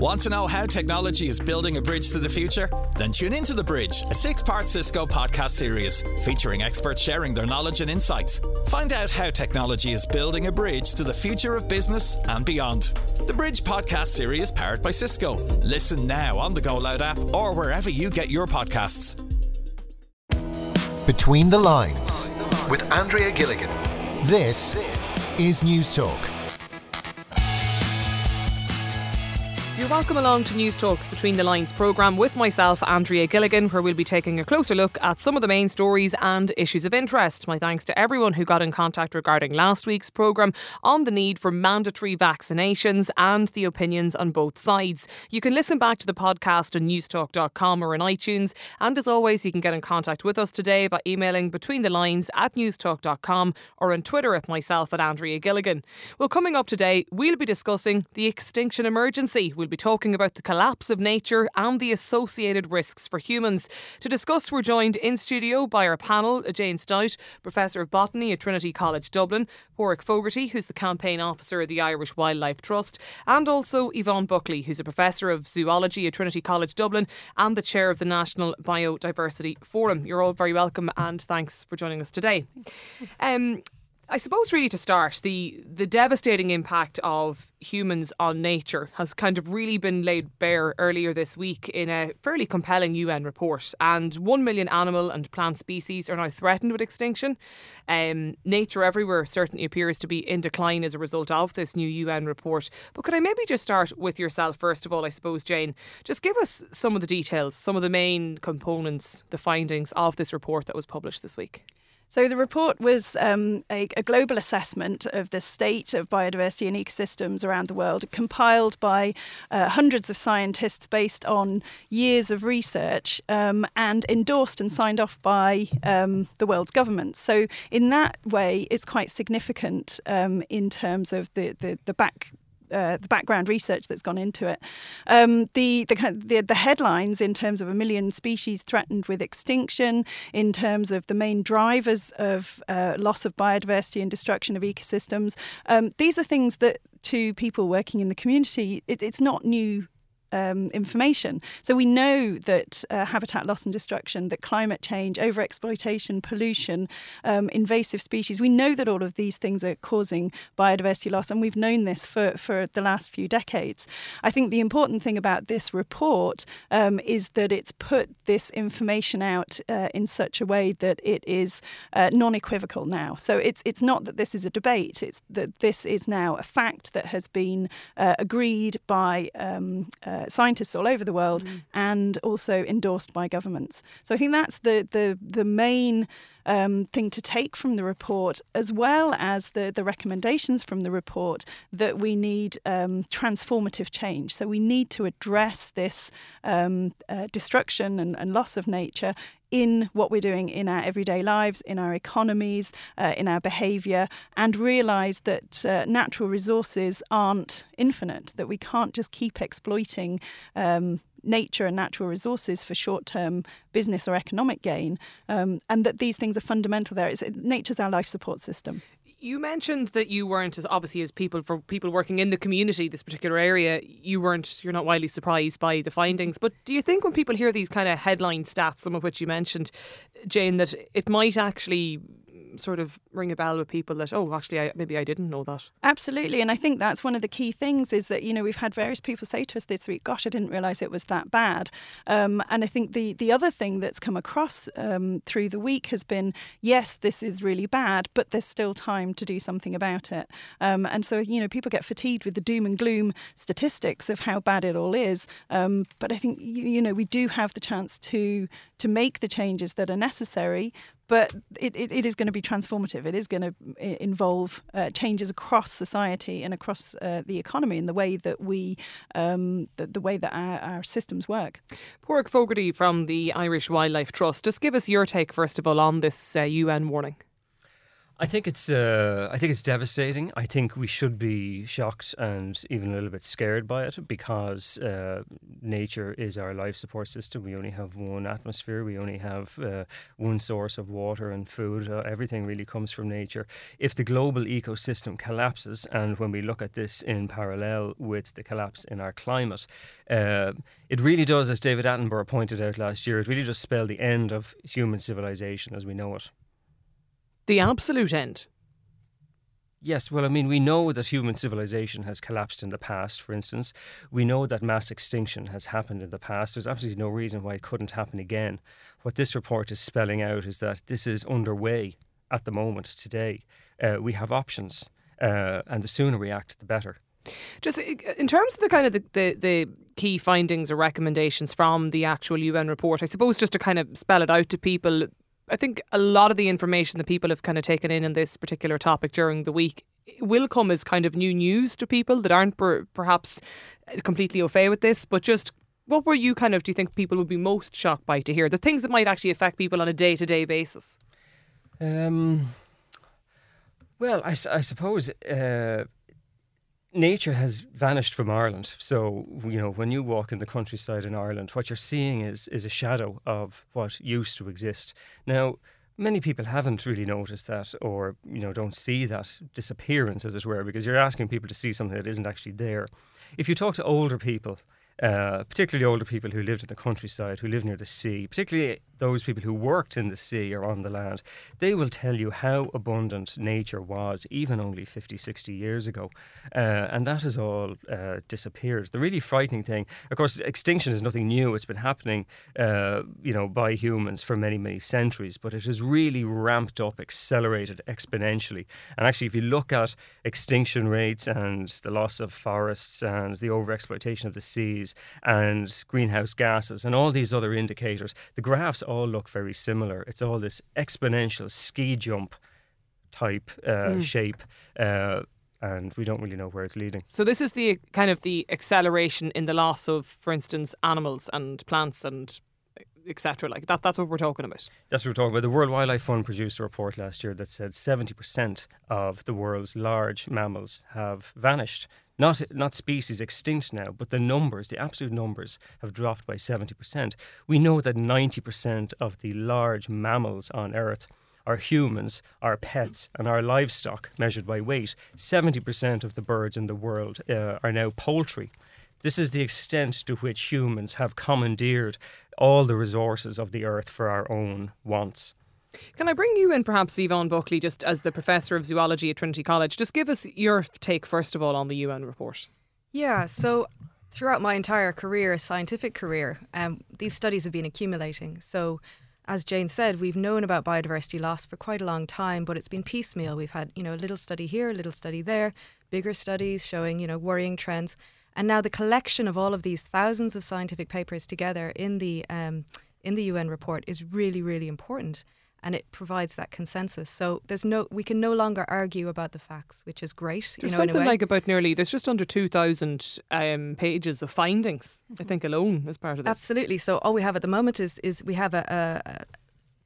Want to know how technology is building a bridge to the future? Then tune into The Bridge, a six part Cisco podcast series featuring experts sharing their knowledge and insights. Find out how technology is building a bridge to the future of business and beyond. The Bridge podcast series powered by Cisco. Listen now on the Go Loud app or wherever you get your podcasts. Between the Lines with Andrea Gilligan. This is News Talk. You're welcome along to News Talks Between the Lines programme with myself, Andrea Gilligan, where we'll be taking a closer look at some of the main stories and issues of interest. My thanks to everyone who got in contact regarding last week's programme on the need for mandatory vaccinations and the opinions on both sides. You can listen back to the podcast on newstalk.com or on iTunes. And as always, you can get in contact with us today by emailing between the lines at newstalk.com or on Twitter at myself at Andrea Gilligan. Well, coming up today, we'll be discussing the extinction emergency. We'll be talking about the collapse of nature and the associated risks for humans. To discuss, we're joined in studio by our panel Jane Stout, Professor of Botany at Trinity College Dublin, Pádraig Fogarty, who's the Campaign Officer of the Irish Wildlife Trust, and also Yvonne Buckley, who's a Professor of Zoology at Trinity College Dublin and the Chair of the National Biodiversity Forum. You're all very welcome and thanks for joining us today. Um, I suppose really to start, the the devastating impact of humans on nature has kind of really been laid bare earlier this week in a fairly compelling UN report. And one million animal and plant species are now threatened with extinction. Um, nature everywhere certainly appears to be in decline as a result of this new UN report. But could I maybe just start with yourself first of all, I suppose, Jane? Just give us some of the details, some of the main components, the findings of this report that was published this week. So the report was um, a, a, global assessment of the state of biodiversity and ecosystems around the world, compiled by uh, hundreds of scientists based on years of research um, and endorsed and signed off by um, the world's governments. So in that way, it's quite significant um, in terms of the, the, the back uh, the background research that's gone into it. Um, the, the, the the headlines in terms of a million species threatened with extinction, in terms of the main drivers of uh, loss of biodiversity and destruction of ecosystems. Um, these are things that to people working in the community, it, it's not new um, information. So we know that uh, habitat loss and destruction, that climate change, overexploitation, pollution, um, invasive species, we know that all of these things are causing biodiversity loss, and we've known this for, for the last few decades. I think the important thing about this report um, is that it's put this information out uh, in such a way that it is uh, non-equivocal now. So it's it's not that this is a debate; it's that this is now a fact that has been uh, agreed by um, uh, scientists all over the world mm. and also endorsed by governments. So I think that's the the the main um, thing to take from the report, as well as the, the recommendations from the report that we need um, transformative change. So we need to address this um, uh, destruction and, and loss of nature in what we're doing in our everyday lives, in our economies, uh, in our behaviour, and realise that uh, natural resources aren't infinite, that we can't just keep exploiting. Um, nature and natural resources for short-term business or economic gain, um, and that these things are fundamental. There, it's, nature's our life support system. You mentioned that you weren't as obviously as people for people working in the community, this particular area, you weren't you're not widely surprised by the findings. But do you think when people hear these kind of headline stats, some of which you mentioned, Jane, that it might actually sort of ring a bell with people that oh actually I, maybe I didn't know that. Absolutely and I think that's one of the key things is that you know we've had various people say to us this week gosh I didn't realize it was that bad. Um, and I think the the other thing that's come across um, through the week has been yes this is really bad but there's still time to do something about it. Um, and so you know people get fatigued with the doom and gloom statistics of how bad it all is um, but I think you, you know we do have the chance to to make the changes that are necessary but it, it, it is going to be transformative. It is going to involve uh, changes across society and across uh, the economy in the way that we, um, the, the, way that our, our systems work. Pádraig Fogarty from the Irish Wildlife Trust. Just give us your take, first of all, on this uh, UN warning. I think it's uh, I think it's devastating. I think we should be shocked and even a little bit scared by it because uh, nature is our life support system. We only have one atmosphere. We only have uh, one source of water and food. Uh, everything really comes from nature. If the global ecosystem collapses, and when we look at this in parallel with the collapse in our climate, uh, it really does, as David Attenborough pointed out last year, it really does spell the end of human civilization as we know it the absolute end. Yes, well, I mean, we know that human civilization has collapsed in the past, for instance. We know that mass extinction has happened in the past. There's absolutely no reason why it couldn't happen again. What this report is spelling out is that this is underway at the moment, today. Uh, we have options, uh, and the sooner we act, the better. Just in terms of the kind of the, the, the, key findings or recommendations from the actual UN report, I suppose just to kind of spell it out to people, I think a lot of the information that people have kind of taken in in this particular topic during the week will come as kind of new news to people that aren't per, perhaps completely au fait with this, but just what were you kind of do you think people would be most shocked by to hear the things that might actually affect people on a day to day basis? Um, well, I, I suppose uh, nature has vanished from Ireland. So, you know, when you walk in the countryside in Ireland, what you're seeing is, is a shadow of what used to exist. Now, many people haven't really noticed that or, you know, don't see that disappearance, as it were, because you're asking people to see something that isn't actually there. If you talk to older people, uh, particularly older people who lived in the countryside, who live near the sea, particularly those people who worked in the sea or on the land, they will tell you how abundant nature was even only 50, 60 years ago. Uh, and that has all uh, disappeared. The really frightening thing, of course, extinction is nothing new. It's been happening, uh, you know, by humans for many, many centuries, but it has really ramped up, accelerated exponentially. And actually, if you look at extinction rates and the loss of forests and the overexploitation of the seas and greenhouse gases and all these other indicators, the graphs all look very similar. It's all this exponential ski jump type uh, mm. shape. Uh, and we don't really know where it's leading. So this is the kind of the acceleration in the loss of, for instance, animals and plants and etc. Like that. That's what we're talking about. That's what we're talking about. The World Wildlife Fund produced a report last year that said seventy percent of the world's large mammals have vanished not not species extinct now, but the numbers, the absolute numbers, have dropped by seventy percent. We know that ninety percent of the large mammals on Earth are humans, our pets, and our livestock measured by weight. Seventy percent of the birds in the world uh, are now poultry. This is the extent to which humans have commandeered all the resources of the earth for our own wants. Can I bring you in, perhaps, Yvonne Buckley, just as the Professor of Zoology at Trinity College? Just give us your take, first of all, on the UN report. Yeah, so throughout my entire career, scientific career, um, these studies have been accumulating. So, as Jane said, we've known about biodiversity loss for quite a long time, but it's been piecemeal. We've had, you know, a little study here, a little study there, bigger studies showing, you know, worrying trends. And now the collection of all of these thousands of scientific papers together in the um, in the UN report is really, really important and it provides that consensus. So there's no, we can no longer argue about the facts, which is great. There's you know, something like about nearly, there's just under 2,000 um, pages of findings, I think, alone as part of this. Absolutely. So all we have at the moment is, is we have a, a, a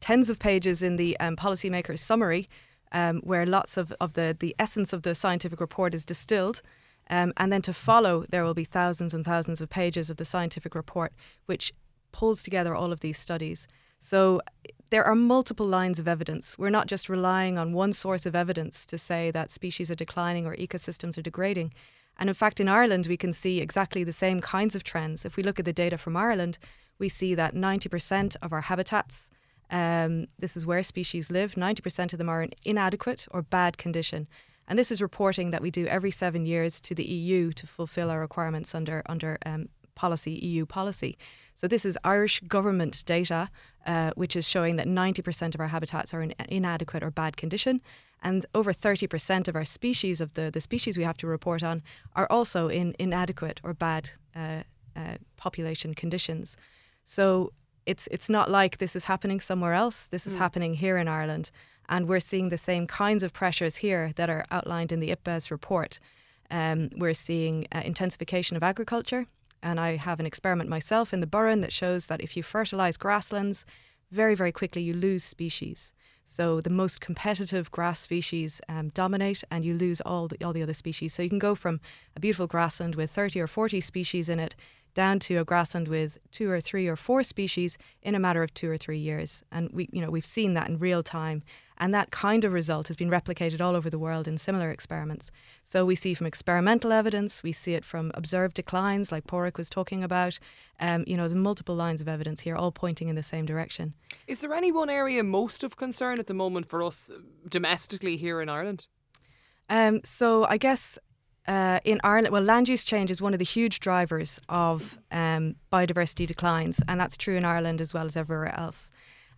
tens of pages in the um, policymakers summary, um, where lots of, of the, the essence of the scientific report is distilled. Um, and then to follow, there will be thousands and thousands of pages of the scientific report, which pulls together all of these studies. So there are multiple lines of evidence. We're not just relying on one source of evidence to say that species are declining or ecosystems are degrading. And in fact, in Ireland, we can see exactly the same kinds of trends. If we look at the data from Ireland, we see that 90% of our habitats, um, this is where species live, 90% of them are in inadequate or bad condition. And this is reporting that we do every seven years to the EU to fulfil our requirements under, under um, policy, EU policy. So this is Irish government data, uh, which is showing that 90% of our habitats are in inadequate or bad condition. And over 30% of our species, of the, the species we have to report on, are also in inadequate or bad uh, uh, population conditions. So it's, it's not like this is happening somewhere else. This is mm. happening here in Ireland. And we're seeing the same kinds of pressures here that are outlined in the IPBES report. Um, we're seeing uh, intensification of agriculture, and I have an experiment myself in the Burren that shows that if you fertilise grasslands, very, very quickly you lose species. So the most competitive grass species um, dominate, and you lose all the, all the other species. So you can go from a beautiful grassland with 30 or 40 species in it down to a grassland with two or three or four species in a matter of two or three years. And we, you know, we've seen that in real time. And that kind of result has been replicated all over the world in similar experiments. So we see from experimental evidence, we see it from observed declines, like Pádraig was talking about. Um, you know, the multiple lines of evidence here, all pointing in the same direction. Is there any one area most of concern at the moment for us domestically here in Ireland? Um, so I guess uh, in Ireland, well, land use change is one of the huge drivers of um, biodiversity declines, and that's true in Ireland as well as everywhere else.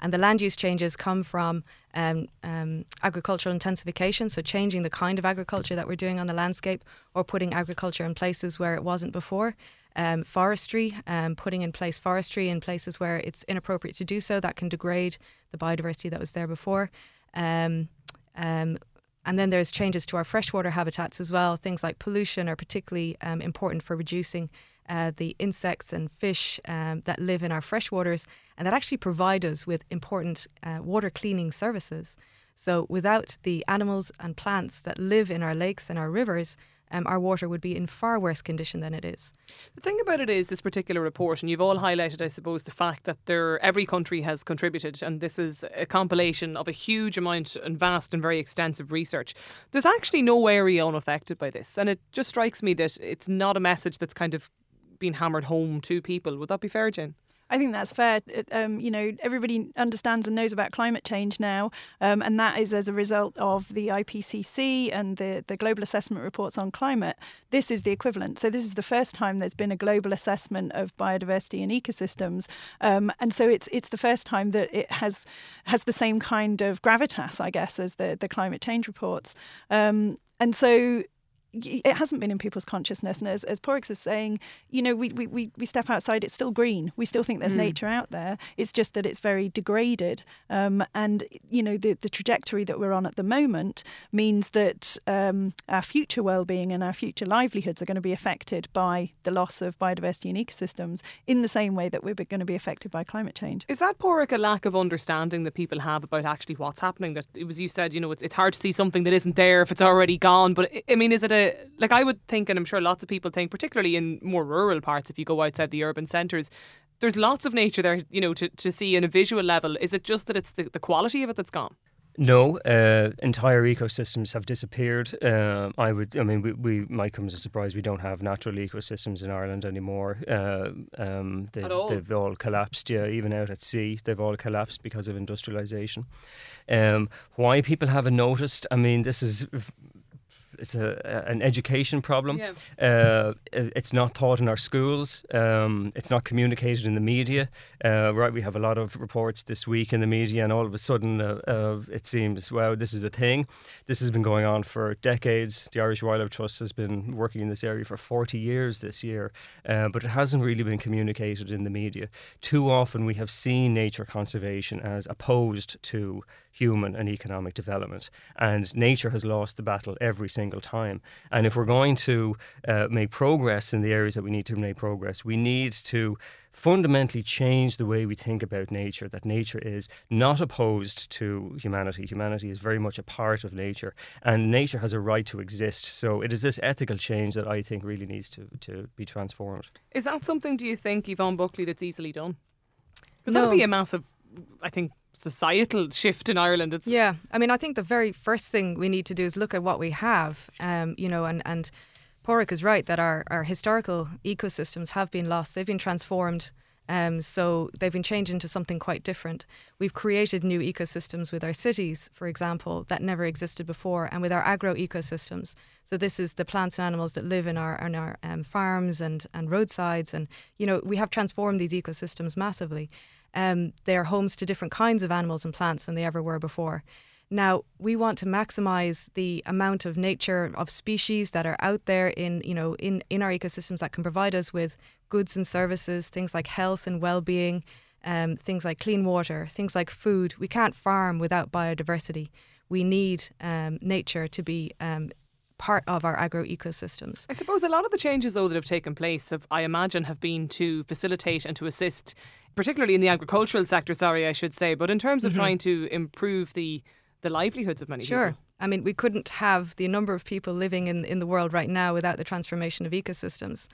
And the land use changes come from um, um, agricultural intensification, so changing the kind of agriculture that we're doing on the landscape, or putting agriculture in places where it wasn't before. Um, forestry, um, putting in place forestry in places where it's inappropriate to do so, that can degrade the biodiversity that was there before. Um, um, and then there's changes to our freshwater habitats as well. Things like pollution are particularly important for reducing uh, the insects and fish um, that live in our freshwaters and that actually provide us with important uh, water cleaning services. So, without the animals and plants that live in our lakes and our rivers, um, our water would be in far worse condition than it is. The thing about it is this particular report, and you've all highlighted, I suppose, the fact that there every country has contributed, and this is a compilation of a huge amount and vast and very extensive research. There's actually no area unaffected by this, and it just strikes me that it's not a message that's kind of been hammered home to people. Would that be fair, Jane? I think that's fair. Um, you know, everybody understands and knows about climate change now, um, and that is as a result of the IPCC and the, the global assessment reports on climate. This is the equivalent. So this is the first time there's been a global assessment of biodiversity and ecosystems, um, and so it's it's the first time that it has has the same kind of gravitas, I guess, as the the climate change reports. Um, and so it hasn't been in people's consciousness. And as, as Pádraig is saying, you know, we, we, we step outside, it's still green. We still think there's mm. nature out there. It's just that it's very degraded. Um, and, you know, the, the trajectory that we're on at the moment means that um, our future well-being and our future livelihoods are going to be affected by the loss of biodiversity and ecosystems in the same way that we're going to be affected by climate change. Is that, Pádraig, a lack of understanding that people have about actually what's happening? That it was you said, you know, it's, it's hard to see something that isn't there if it's already gone. But, I mean, is it a like I would think, and I'm sure lots of people think, particularly in more rural parts, if you go outside the urban centres, there's lots of nature there, you know, to, to see in a visual level. Is it just that it's the, the quality of it that's gone? No, uh, entire ecosystems have disappeared. Uh, I would, I mean, we, we might come as a surprise. We don't have natural ecosystems in Ireland anymore. Uh, um, they, all? They've all collapsed. Yeah, even out at sea, they've all collapsed because of industrialisation. Um, why people haven't noticed? I mean, this is it's a, an education problem. Yeah. Uh, it's not taught in our schools. Um, it's not communicated in the media. Uh, right, we have a lot of reports this week in the media, and all of a sudden, uh, uh it seems, wow, this is a thing. This has been going on for decades. The Irish Wildlife Trust has been working in this area for 40 years this year, uh, but it hasn't really been communicated in the media. Too often, we have seen nature conservation as opposed to human and economic development. And nature has lost the battle every single time. And if we're going to uh, make progress in the areas that we need to make progress, we need to fundamentally change the way we think about nature, that nature is not opposed to humanity. Humanity is very much a part of nature, and nature has a right to exist. So it is this ethical change that I think really needs to, to be transformed. Is that something, do you think, Yvonne Buckley, that's easily done? Because no. that would be a massive, I think, societal shift in Ireland. It's yeah, I mean, I think the very first thing we need to do is look at what we have, um, you know, and and Pádraig is right that our our historical ecosystems have been lost. They've been transformed. Um, so they've been changed into something quite different. We've created new ecosystems with our cities, for example, that never existed before, and with our agro ecosystems. So this is the plants and animals that live in our in our um, farms and and roadsides, and you know we have transformed these ecosystems massively. Um, they are homes to different kinds of animals and plants than they ever were before. Now, we want to maximize the amount of nature of species that are out there in, you know, in, in our ecosystems that can provide us with goods and services, things like health and well-being, um, things like clean water, things like food. We can't farm without biodiversity. We need um, nature to be um, part of our agro ecosystems. I suppose a lot of the changes, though, that have taken place, have, I imagine, have been to facilitate and to assist, particularly in the agricultural sector. Sorry, I should say, but in terms of mm-hmm. trying to improve the the livelihoods of many people. sure. people. I mean, we couldn't have the number of people living in, in the world right now without the transformation of ecosystems.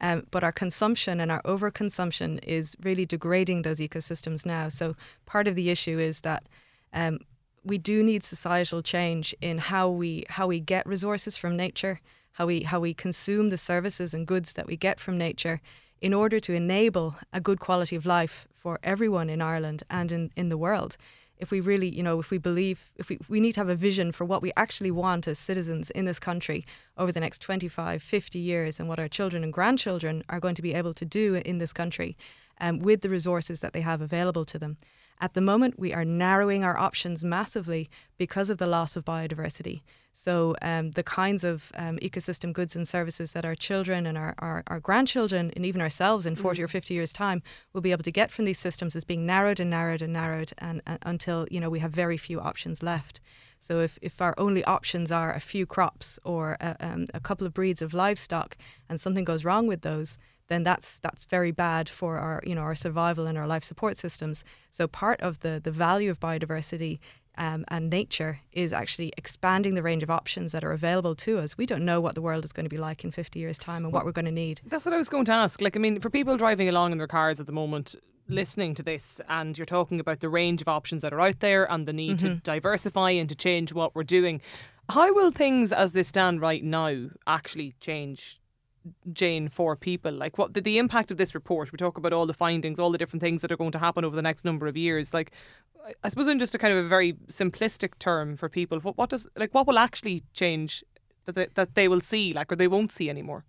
Um, but our consumption and our overconsumption is really degrading those ecosystems now. So part of the issue is that um, we do need societal change in how we how we get resources from nature, how we how we consume the services and goods that we get from nature, in order to enable a good quality of life for everyone in Ireland and in, in the world if we really, you know, if we believe, if we, we need to have a vision for what we actually want as citizens in this country over the next 25, 50 years and what our children and grandchildren are going to be able to do in this country um, with the resources that they have available to them. At the moment, we are narrowing our options massively because of the loss of biodiversity. So, um, the kinds of um, ecosystem goods and services that our children and our, our, our grandchildren, and even ourselves in 40 mm. or 50 years' time, will be able to get from these systems is being narrowed and narrowed and narrowed and, and until you know we have very few options left. So, if, if our only options are a few crops or a, um, a couple of breeds of livestock and something goes wrong with those, then that's that's very bad for our you know our survival and our life support systems. So part of the the value of biodiversity um, and nature is actually expanding the range of options that are available to us. We don't know what the world is going to be like in 50 years' time and what we're going to need. That's what I was going to ask. Like, I mean, for people driving along in their cars at the moment, listening to this, and you're talking about the range of options that are out there and the need mm-hmm. to diversify and to change what we're doing. How will things as they stand right now actually change Jane, for people? Like, what the, the impact of this report? We talk about all the findings, all the different things that are going to happen over the next number of years. Like, I suppose in just a kind of a very simplistic term for people, what, what does like what will actually change that they, that they will see, like, or they won't see anymore?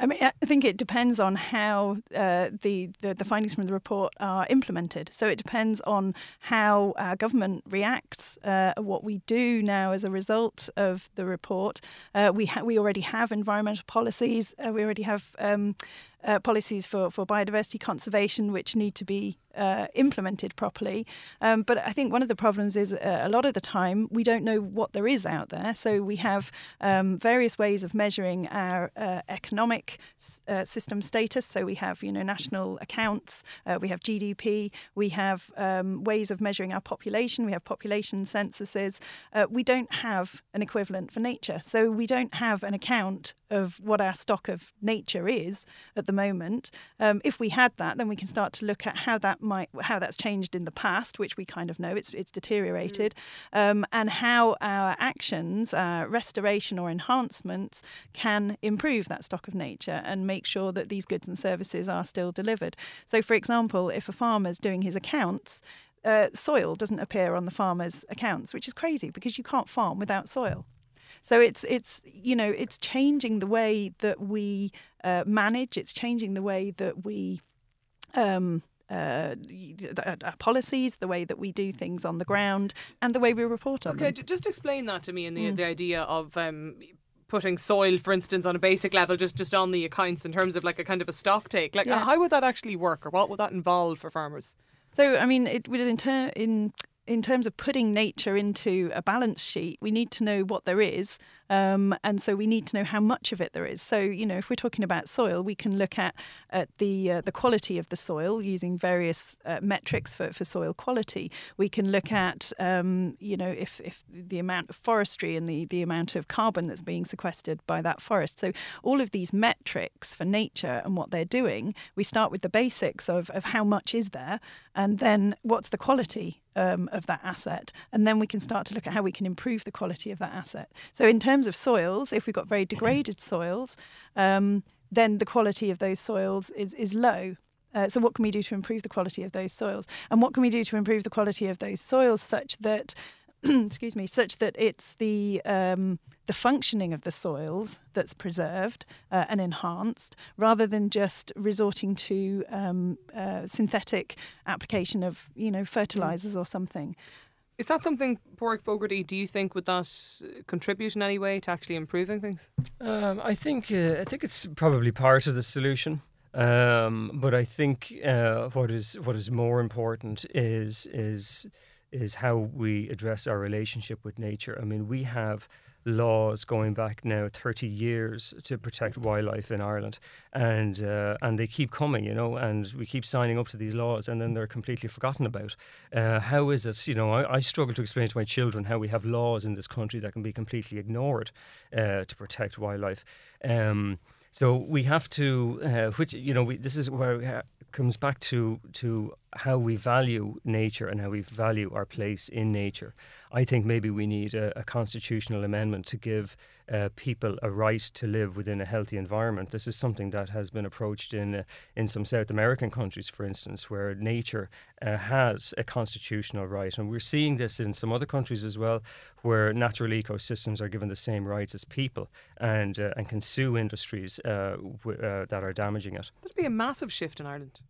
I mean, I think it depends on how uh, the, the, the findings from the report are implemented. So it depends on how our government reacts, uh, what we do now as a result of the report. Uh, we ha- we already have environmental policies. Uh, we already have um, uh, policies for, for biodiversity conservation which need to be uh, implemented properly. Um, but I think one of the problems is uh, a lot of the time we don't know what there is out there. So we have um, various ways of measuring our uh, economic uh, system status. So we have, you know, national accounts, uh, we have GDP, we have um, ways of measuring our population, we have population censuses. we don't have an equivalent for nature. So we don't have an account of what our stock of nature is at the moment. Um, if we had that, then we can start to look at how that might how that's changed in the past, which we kind of know it's it's deteriorated, mm. um, and how our actions, uh, restoration or enhancements, can improve that stock of nature and make sure that these goods and services are still delivered. So, for example, if a farmer's doing his accounts. Uh, soil doesn't appear on the farmer's accounts, which is crazy because you can't farm without soil. So it's it's you know it's changing the way that we uh, manage. It's changing the way that we um, uh, our policies, the way that we do things on the ground, and the way we report on okay, them. just explain that to me and the, mm. the idea of um, putting soil, for instance, on a basic level, just just on the accounts in terms of like a kind of a stock take. Like, yeah. how would that actually work, or what would that involve for farmers? So, I mean, it would in, ter- in in terms of putting nature into a balance sheet, we need to know what there is um, and so we need to know how much of it there is. So, you know, if we're talking about soil, we can look at, at the uh, the quality of the soil using various uh, metrics for, for soil quality. We can look at, um, you know, if, if the amount of forestry and the, the amount of carbon that's being sequestered by that forest. So, all of these metrics for nature and what they're doing, we start with the basics of, of how much is there and then what's the quality um, of that asset. And then we can start to look at how we can improve the quality of that asset. So, in terms of soils, if we've got very degraded soils, um, then the quality of those soils is, is low. Uh, so, what can we do to improve the quality of those soils? And what can we do to improve the quality of those soils such that, excuse me, such that it's the um, the functioning of the soils that's preserved uh, and enhanced, rather than just resorting to um, uh, synthetic application of you know fertilizers or something. Is that something, Padraig Fogarty, do you think would that contribute in any way to actually improving things? Um, I think uh, I think it's probably part of the solution. Um, but I think uh, what is what is more important is is is how we address our relationship with nature. I mean, we have laws going back now 30 years to protect wildlife in Ireland, and uh, and they keep coming, you know, and we keep signing up to these laws, and then they're completely forgotten about. Uh, how is it, you know, I, I, struggle to explain to my children how we have laws in this country that can be completely ignored uh, to protect wildlife. Um, so we have to, uh, which you know, we, this is where it comes back to to how we value nature and how we value our place in nature. I think maybe we need a, a constitutional amendment to give uh, people a right to live within a healthy environment. This is something that has been approached in uh, in some South American countries, for instance, where nature uh, has a constitutional right, and we're seeing this in some other countries as well, where natural ecosystems are given the same rights as people, and uh, and can sue industries uh, w- uh, that are damaging it. That'd be a massive shift in Ireland.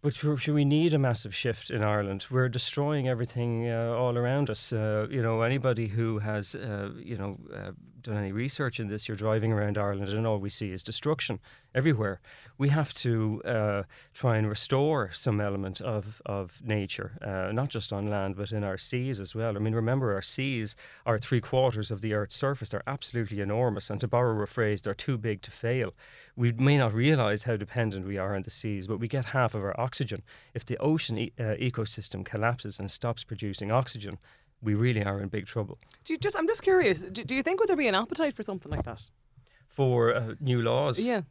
But should we need a massive shift in Ireland? We're destroying everything uh, all around us. Uh, you know, anybody who has, uh, you know, uh, done any research in this, you're driving around Ireland and all we see is destruction everywhere. We have to uh, try and restore some element of, of nature, uh, not just on land, but in our seas as well. I mean, remember, our seas are three quarters of the Earth's surface. They're absolutely enormous. And to borrow a phrase, they're too big to fail. We may not realise how dependent we are on the seas, but we get half of our oxygen. If the ocean e- uh, ecosystem collapses and stops producing oxygen, we really are in big trouble. Do you just? I'm just curious. Do, do you think would there be an appetite for something like that? For uh, new laws? Yeah.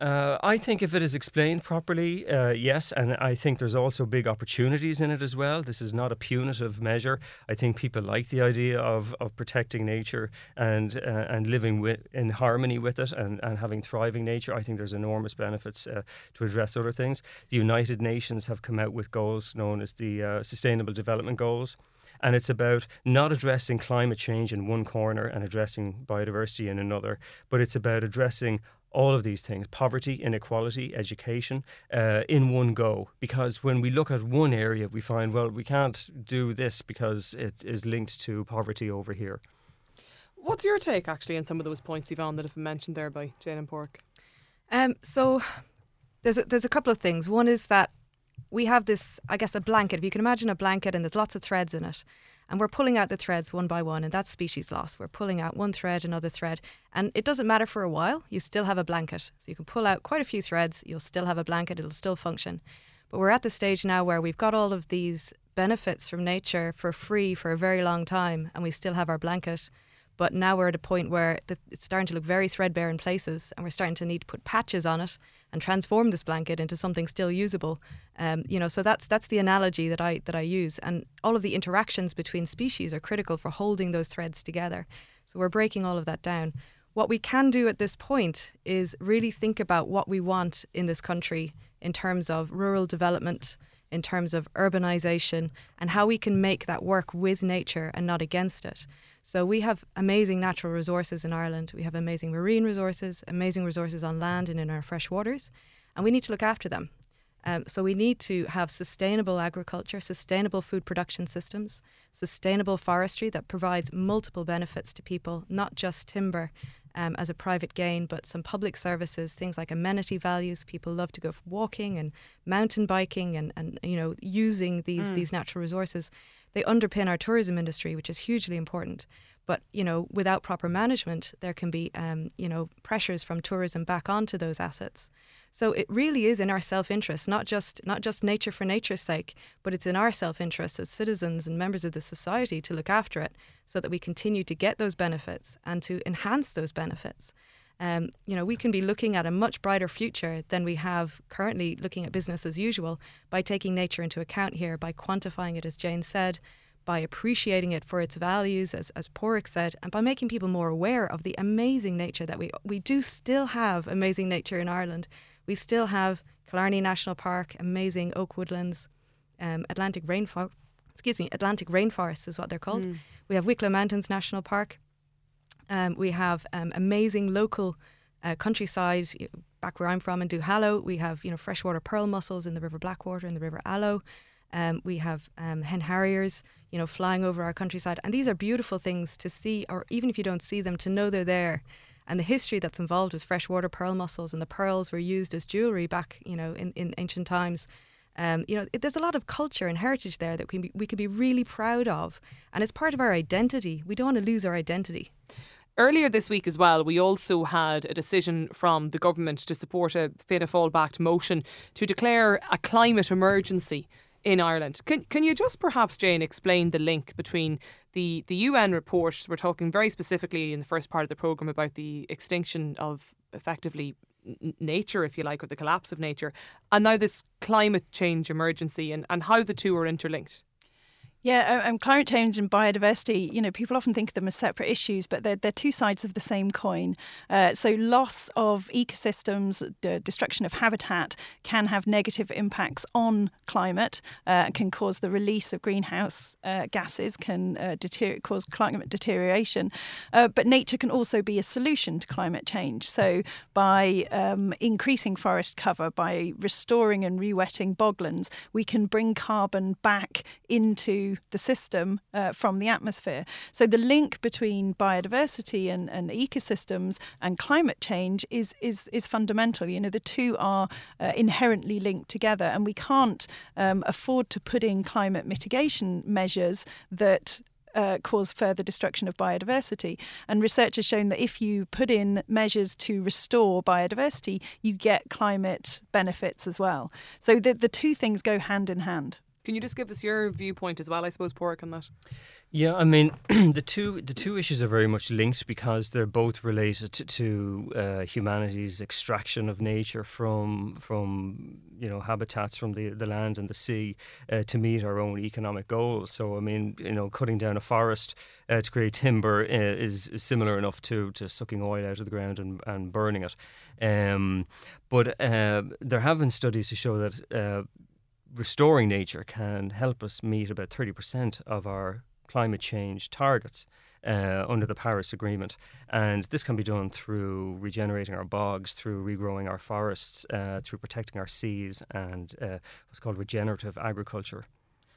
Uh, I think if it is explained properly, uh, yes, and I think there's also big opportunities in it as well. This is not a punitive measure. I think people like the idea of, of protecting nature and uh, and living with, in harmony with it and, and having thriving nature. I think there's enormous benefits uh, to address other things. The United Nations have come out with goals known as the uh, Sustainable Development Goals and it's about not addressing climate change in one corner and addressing biodiversity in another, but it's about addressing all of these things poverty, inequality, education uh, in one go. Because when we look at one area, we find, well, we can't do this because it is linked to poverty over here. What's your take actually on some of those points, Yvonne, that have been mentioned there by Jane and Pádraig? Um, so there's a, there's a couple of things. One is that we have this, I guess, a blanket. If you can imagine a blanket and there's lots of threads in it, and we're pulling out the threads one by one, and that's species loss. We're pulling out one thread, another thread, and it doesn't matter for a while. You still have a blanket. So you can pull out quite a few threads, you'll still have a blanket, it'll still function. But we're at the stage now where we've got all of these benefits from nature for free for a very long time, and we still have our blanket. But now we're at a point where it's starting to look very threadbare in places, and we're starting to need to put patches on it and transform this blanket into something still usable. Um, you know, so that's that's the analogy that I that I use, and all of the interactions between species are critical for holding those threads together. So we're breaking all of that down. What we can do at this point is really think about what we want in this country in terms of rural development, in terms of urbanization, and how we can make that work with nature and not against it. So we have amazing natural resources in Ireland. We have amazing marine resources, amazing resources on land and in our fresh waters, and we need to look after them. Um, so we need to have sustainable agriculture, sustainable food production systems, sustainable forestry that provides multiple benefits to people, not just timber um, as a private gain, but some public services, things like amenity values. People love to go walking and mountain biking and, and you know using these mm. these natural resources they underpin our tourism industry, which is hugely important. But you know, without proper management, there can be um, you know pressures from tourism back onto those assets. So it really is in our self-interest, not just not just nature for nature's sake, but it's in our self-interest as citizens and members of the society to look after it, so that we continue to get those benefits and to enhance those benefits um, you know, we can be looking at a much brighter future than we have currently looking at business as usual by taking nature into account here, by quantifying it, as Jane said, by appreciating it for its values, as, as Pádraig said, and by making people more aware of the amazing nature that we, we do still have amazing nature in Ireland. We still have Killarney National Park, amazing oak woodlands, um, Atlantic rainforest. Excuse me, Atlantic rainforests is what they're called. Mm. We have Wicklow Mountains National Park, um, we have um, amazing local uh, countryside. Back where I'm from in Duhallow, we have you know freshwater pearl mussels in the River Blackwater and the River Allow. Um, we have um, hen harriers, you know, flying over our countryside, and these are beautiful things to see, or even if you don't see them, to know they're there. And the history that's involved with freshwater pearl mussels and the pearls were used as jewelry back, you know, in, in ancient times. Um, you know, it, there's a lot of culture and heritage there that we can be, we can be really proud of, and it's part of our identity. We don't want to lose our identity. Earlier this week as well, we also had a decision from the government to support a Fianna Fáil backed motion to declare a climate emergency in Ireland. Can can you just perhaps, Jane, explain the link between the, the UN report? We're talking very specifically in the first part of the programme about the extinction of effectively nature, if you like, or the collapse of nature, and now this climate change emergency and, and how the two are interlinked. Yeah, and climate change and biodiversity, you know, people often think of them as separate issues, but they're, they're two sides of the same coin. Uh, so, loss of ecosystems, the destruction of habitat can have negative impacts on climate, uh, can cause the release of greenhouse uh, gases, can uh, deter- cause climate deterioration. Uh, but nature can also be a solution to climate change. So, by um, increasing forest cover, by restoring and re-wetting boglands, we can bring carbon back into the system uh, from the atmosphere. So the link between biodiversity and, and ecosystems and climate change is, is, is fundamental. You know, the two are uh, inherently linked together, and we can't um, afford to put in climate mitigation measures that uh, cause further destruction of biodiversity. And research has shown that if you put in measures to restore biodiversity, you get climate benefits as well. So the, the two things go hand in hand. Can you just give us your viewpoint as well, I suppose, Pádraig, on that? Yeah, I mean the two the two issues are very much linked because they're both related to, to uh, humanity's extraction of nature from from you know habitats from the, the land and the sea uh, to meet our own economic goals. So I mean you know cutting down a forest uh, to create timber uh, is similar enough to, to sucking oil out of the ground and, and burning it. Um, but uh, there have been studies to show that uh, restoring nature can help us meet about 30% of our climate change targets. Uh, under the Paris Agreement. And this can be done through regenerating our bogs, through regrowing our forests, uh, through protecting our seas, and uh, what's called regenerative agriculture.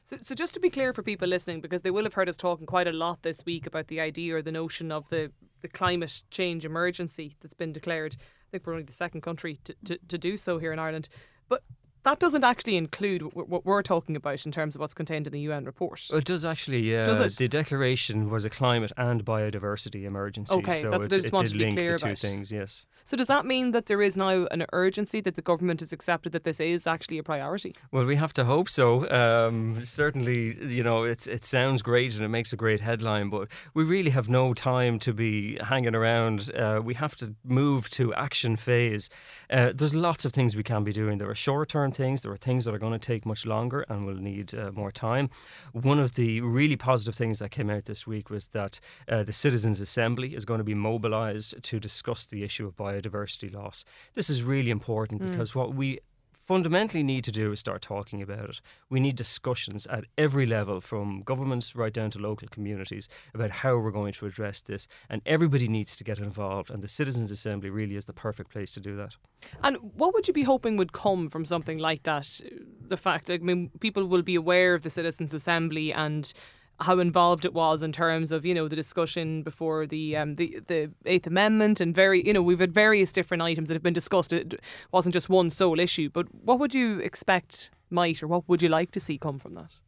So, so, just to be clear for people listening, because they will have heard us talking quite a lot this week about the idea or the notion of the, the climate change emergency that's been declared. I think we're only the second country to, to, to do so here in Ireland. But that doesn't actually include what we're talking about in terms of what's contained in the UN report. It does actually. Yeah, does it? the declaration was a climate and biodiversity emergency. Okay, so that's it, it, it did link the two things. Yes. So does that mean that there is now an urgency that the government has accepted that this is actually a priority? Well, we have to hope so. Um, certainly, you know, it's it sounds great and it makes a great headline, but we really have no time to be hanging around. Uh, we have to move to action phase. Uh, there's lots of things we can be doing. There are short term things. There are things that are going to take much longer and will need uh, more time. One of the really positive things that came out this week was that uh, the Citizens Assembly is going to be mobilised to discuss the issue of biodiversity loss. This is really important mm. because what we fundamentally need to do is start talking about it. We need discussions at every level, from governments right down to local communities, about how we're going to address this. And everybody needs to get involved, and the Citizens' Assembly really is the perfect place to do that. And what would you be hoping would come from something like that? The fact, I mean, people will be aware of the Citizens' Assembly and how involved it was in terms of you know the discussion before the um, the the Eighth Amendment and very you know we've had various different items that have been discussed. It wasn't just one sole issue, but what would you expect might or what would you like to see come from that?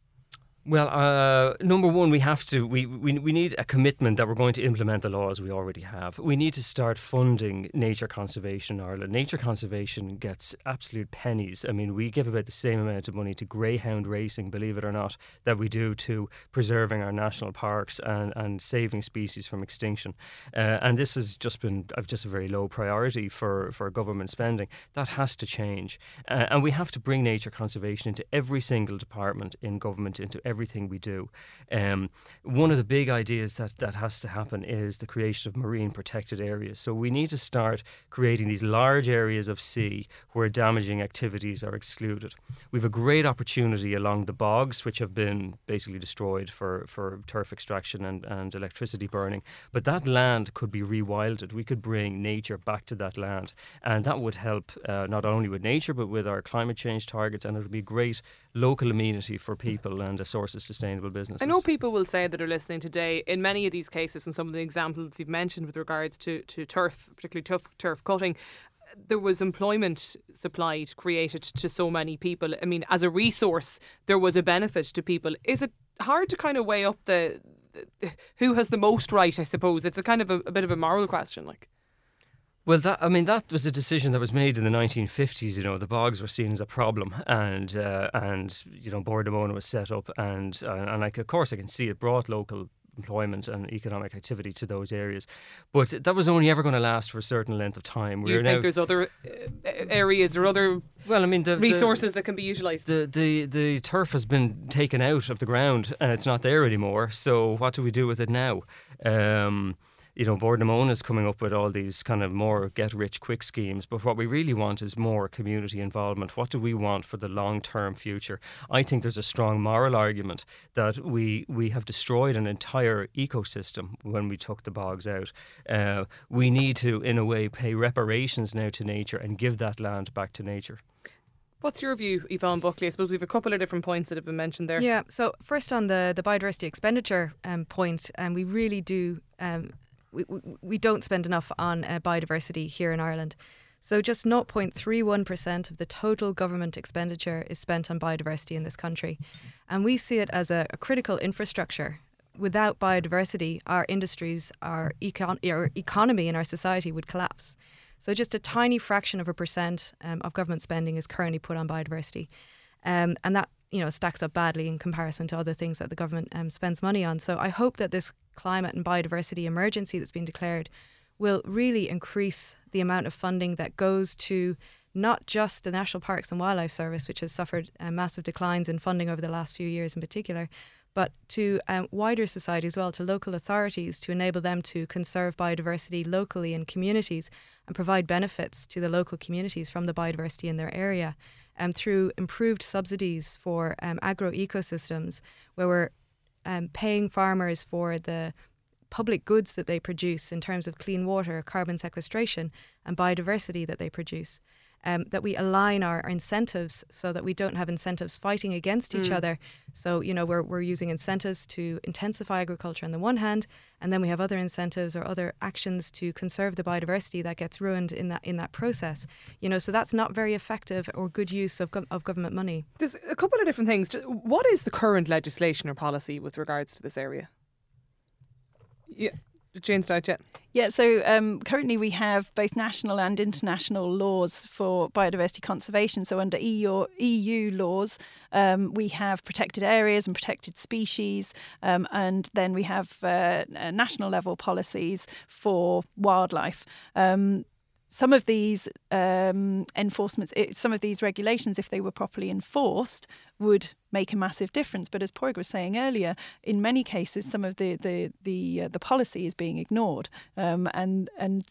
Well, uh, number one, we have to we, we we need a commitment that we're going to implement the laws we already have. We need to start funding nature conservation in Ireland. Nature conservation gets absolute pennies. I mean, we give about the same amount of money to greyhound racing, believe it or not, that we do to preserving our national parks and, and saving species from extinction. Uh, and this has just been just a very low priority for, for government spending. That has to change, uh, and we have to bring nature conservation into every single department in government, into every everything we do. Um, one of the big ideas that, that has to happen is the creation of marine protected areas. So we need to start creating these large areas of sea where damaging activities are excluded. We have a great opportunity along the bogs, which have been basically destroyed for, for turf extraction and, and electricity burning. But that land could be rewilded. We could bring nature back to that land. And that would help uh, not only with nature, but with our climate change targets. And it would be great local amenity for people and a source of sustainable business. I know people will say that are listening today, in many of these cases and some of the examples you've mentioned with regards to, to turf, particularly turf, turf cutting, there was employment supplied, created to so many people. I mean, as a resource, there was a benefit to people. Is it hard to kind of weigh up the, the who has the most right? I suppose it's a kind of a, a bit of a moral question, like. Well, that I mean, that was a decision that was made in the 1950s. You know, the bogs were seen as a problem, and uh, and you know, Bord na Móna was set up, and uh, and like of course I can see it brought local employment and economic activity to those areas, but that was only ever going to last for a certain length of time. We're you think there's other uh, areas or other well, I mean, the, resources the, that can be utilised. The, the the turf has been taken out of the ground and it's not there anymore. So what do we do with it now? Um, you know, Bord na Móna is coming up with all these kind of more get rich quick schemes. But what we really want is more community involvement. What do we want for the long term future? I think there's a strong moral argument that we, we have destroyed an entire ecosystem when we took the bogs out. Uh, we need to, in a way, pay reparations now to nature and give that land back to nature. What's your view, Yvonne Buckley? I suppose we have a couple of different points that have been mentioned there. Yeah. So first on the the biodiversity expenditure um, point, and um, we really do um, we, we, don't spend enough on uh, biodiversity here in Ireland. So just 0.31% of the total government expenditure is spent on biodiversity in this country. And we see it as a, a critical infrastructure. Without biodiversity, our industries, our, econ- our economy, and our society would collapse. So just a tiny fraction of a percent um, of government spending is currently put on biodiversity. Um, and that you know stacks up badly in comparison to other things that the government um, spends money on. So I hope that this climate and biodiversity emergency that's been declared will really increase the amount of funding that goes to not just the National Parks and Wildlife Service, which has suffered uh, massive declines in funding over the last few years in particular, but to um, wider society as well, to local authorities to enable them to conserve biodiversity locally in communities and provide benefits to the local communities from the biodiversity in their area. Um, through improved subsidies for um, agro ecosystems, where we're um, paying farmers for the public goods that they produce in terms of clean water, carbon sequestration, and biodiversity that they produce um, that we align our, our, incentives so that we don't have incentives fighting against each mm. other. So, you know, we're, we're using incentives to intensify agriculture on the one hand, and then we have other incentives or other actions to conserve the biodiversity that gets ruined in that in that process. You know, so that's not very effective or good use of, of government money. There's a couple of different things. What is the current legislation or policy with regards to this area? Yeah. Jane Stout, yeah. Yeah, so um, currently we have both national and international laws for biodiversity conservation. So under EU, EU laws, um, we have protected areas and protected species, um, and then we have uh, national level policies for wildlife. Some of these um, enforcements, some of these regulations, if they were properly enforced, would make a massive difference. But as Pádraig was saying earlier, in many cases, some of the the the, uh, the policy is being ignored, um, and and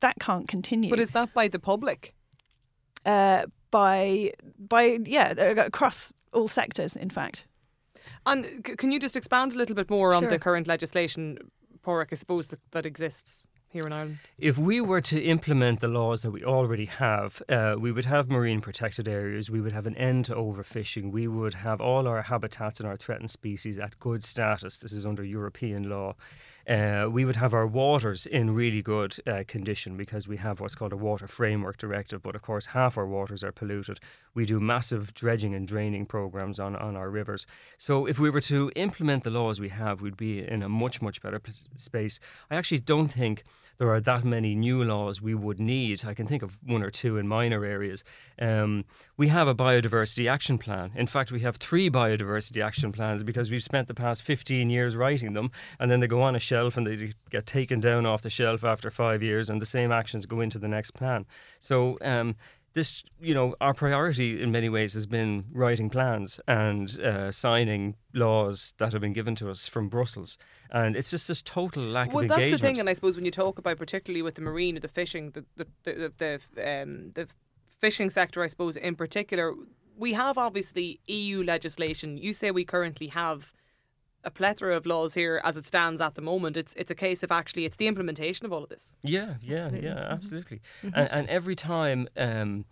that can't continue. But is that by the public? Uh, by by yeah, across all sectors, in fact. And c- can you just expand a little bit more on the current legislation, Pádraig, I suppose, that, that exists? Here in Ireland? If we were to implement the laws that we already have, uh, we would have marine protected areas, we would have an end to overfishing, we would have all our habitats and our threatened species at good status. This is under European law. Uh, we would have our waters in really good uh, condition because we have what's called a water framework directive, but of course, half our waters are polluted. We do massive dredging and draining programs on, on our rivers. So, if we were to implement the laws we have, we'd be in a much, much better p- space. I actually don't think there are that many new laws we would need. I can think of one or two in minor areas. Um, we have a biodiversity action plan. In fact, we have three biodiversity action plans because we've spent the past 15 years writing them and then they go on a shelf and they get taken down off the shelf after five years and the same actions go into the next plan. So, um, this, you know, our priority in many ways has been writing plans and uh, signing laws that have been given to us from Brussels, and it's just this total lack well, of engagement. Well, that's the thing, and I suppose when you talk about particularly with the marine or the fishing, the the the, the, um, the fishing sector, I suppose in particular, we have obviously EU legislation. You say we currently have a plethora of laws here as it stands at the moment. It's it's a case of actually it's the implementation of all of this. Yeah, yeah, absolutely. yeah, absolutely. Mm-hmm. And, and, every time. Um,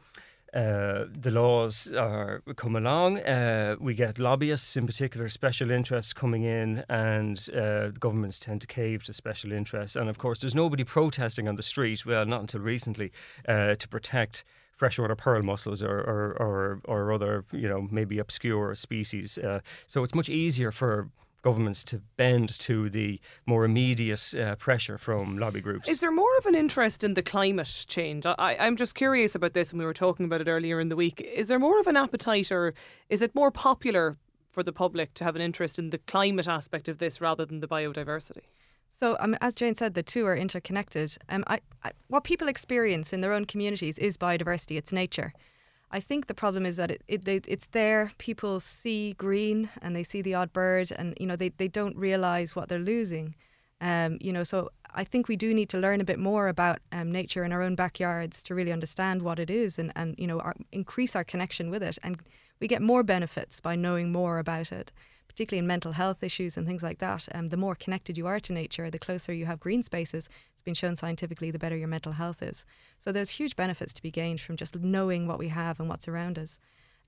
uh, the laws are come along. Uh, we get lobbyists, in particular, special interests coming in, and uh, governments tend to cave to special interests. And of course, there's nobody protesting on the street. Well, not until recently, uh, to protect freshwater pearl mussels or, or, or, or other, you know, maybe obscure species. Uh, so it's much easier for governments to bend to the more immediate uh, pressure from lobby groups. Is there more of an interest in the climate change? I, I'm just curious about this, and we were talking about it earlier in the week. Is there more of an appetite, or is it more popular for the public to have an interest in the climate aspect of this rather than the biodiversity? So, um, as Jane said, the two are interconnected. Um, I, I, what people experience in their own communities is biodiversity, it's nature. I think the problem is that it, it, it's there. People see green and they see the odd bird, and you know they, they don't realize what they're losing. Um, you know, so I think we do need to learn a bit more about um, nature in our own backyards to really understand what it is, and and you know our, increase our connection with it, and we get more benefits by knowing more about it particularly in mental health issues and things like that, um, the more connected you are to nature, the closer you have green spaces, it's been shown scientifically, the better your mental health is. So there's huge benefits to be gained from just knowing what we have and what's around us.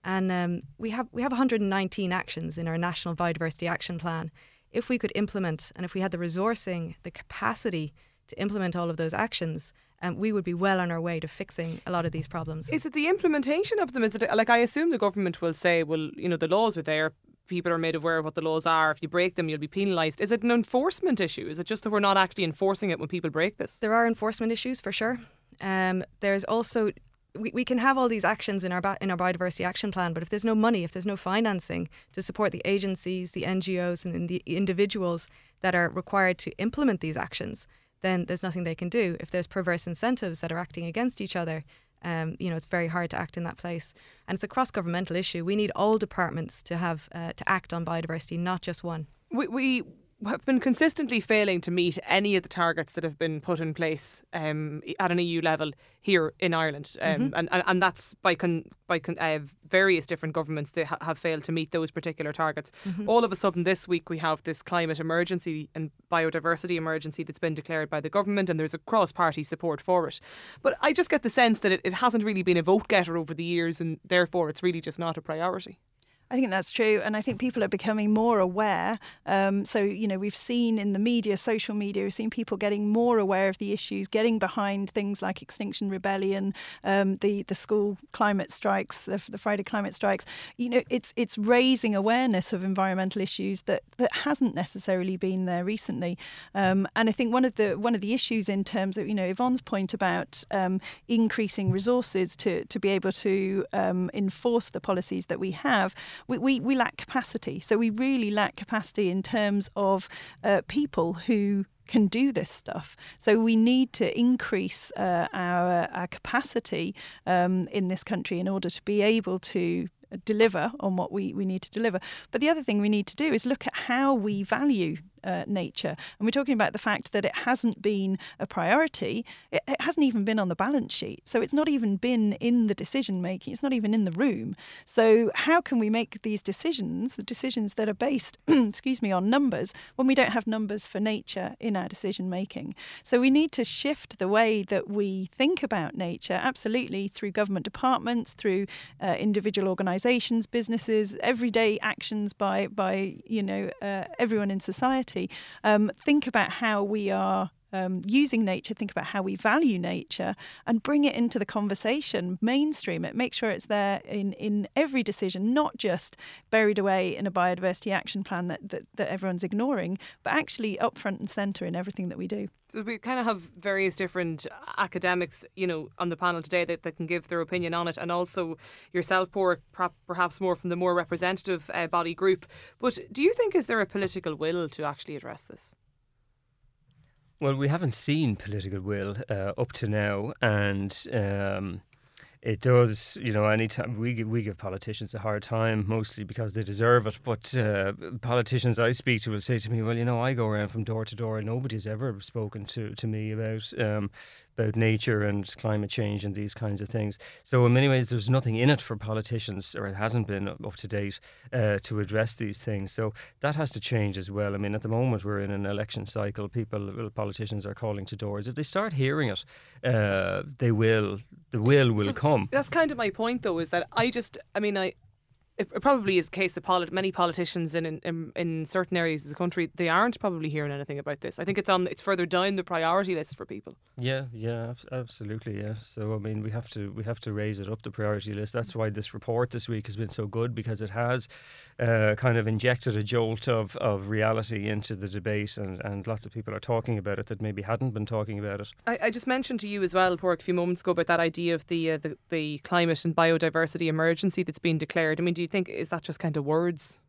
And um, we have we have 119 actions in our National Biodiversity Action Plan. If we could implement and if we had the resourcing, the capacity to implement all of those actions, um, we would be well on our way to fixing a lot of these problems. Is it the implementation of them? Is it like I assume the government will say, well, you know, the laws are there, people are made aware of what the laws are. If you break them, you'll be penalised. Is it an enforcement issue? Is it just that we're not actually enforcing it when people break this? There are enforcement issues for sure. Um, there's also we, we can have all these actions in our in our biodiversity action plan, but if there's no money, if there's no financing to support the agencies, the NGOs, and the individuals that are required to implement these actions, then there's nothing they can do. If there's perverse incentives that are acting against each other, um, you know, it's very hard to act in that place, and it's a cross-governmental issue. We need all departments to have uh, to act on biodiversity, not just one. We, we have been consistently failing to meet any of the targets that have been put in place um, at an EU level here in Ireland, um, mm-hmm. and, and and that's by con, by con, uh, various different governments that ha- have failed to meet those particular targets. Mm-hmm. All of a sudden, this week we have this climate emergency and biodiversity emergency that's been declared by the government, and there's a cross-party support for it. But I just get the sense that it, it hasn't really been a vote getter over the years, and therefore it's really just not a priority. I think that's true. And I think people are becoming more aware. Um, so, you know, we've seen in the media, social media, we've seen people getting more aware of the issues, getting behind things like Extinction Rebellion, um, the, the school climate strikes, the, the, Friday climate strikes. You know, it's it's raising awareness of environmental issues that, that hasn't necessarily been there recently. Um, and I think one of the one of the issues in terms of, you know, Yvonne's point about um, increasing resources to, to be able to um, enforce the policies that we have we, we, we lack capacity. So we really lack capacity in terms of uh, people who can do this stuff. So we need to increase uh, our, our capacity um, in this country in order to be able to deliver on what we, we need to deliver. But the other thing we need to do is look at how we value uh, nature. And we're talking about the fact that it hasn't been a priority. It, it, hasn't even been on the balance sheet. So it's not even been in the decision making. It's not even in the room. So how can we make these decisions, the decisions that are based, excuse me, on numbers, when we don't have numbers for nature in our decision making? So we need to shift the way that we think about nature, absolutely through government departments, through uh, individual organisations, businesses, everyday actions by by you know uh, everyone in society um, think about how we are um, using nature, think about how we value nature and bring it into the conversation, mainstream it, make sure it's there in, in every decision, not just buried away in a biodiversity action plan that, that, that everyone's ignoring, but actually up front and centre in everything that we do. So we kind of have various different academics, you know, on the panel today that, that can give their opinion on it, and also yourself, Paul, perhaps more from the more representative uh, body group. But do you think is there a political will to actually address this? Well, we haven't seen political will uh, up to now, and um, it does, you know, anytime we give, we give politicians a hard time, mostly because they deserve it. But uh, politicians I speak to will say to me, "Well, you know, I go around from door to door, and nobody's ever spoken to, to me about um, about nature and climate change and these kinds of things. So in many ways, there's nothing in it for politicians, or it hasn't been up to date, uh, to address these things. So that has to change as well. I mean, at the moment we're in an election cycle. People, politicians are calling to doors. If they start hearing it, uh, they will. The will will so come. That's kind of my point, though, is that I just, I mean, I it probably is the case that polit- many politicians in, in in certain areas of the country they aren't probably hearing anything about this. I think it's on it's further down the priority list for people. Yeah, yeah, absolutely, yeah. So I mean, we have to we have to raise it up the priority list. That's why this report this week has been so good because it has uh, kind of injected a jolt of, of reality into the debate, and, and lots of people are talking about it that maybe hadn't been talking about it. I, I just mentioned to you as well, Pádraig, a few moments ago about that idea of the, uh, the the climate and biodiversity emergency that's been declared. I mean, do you think is that just kind of words?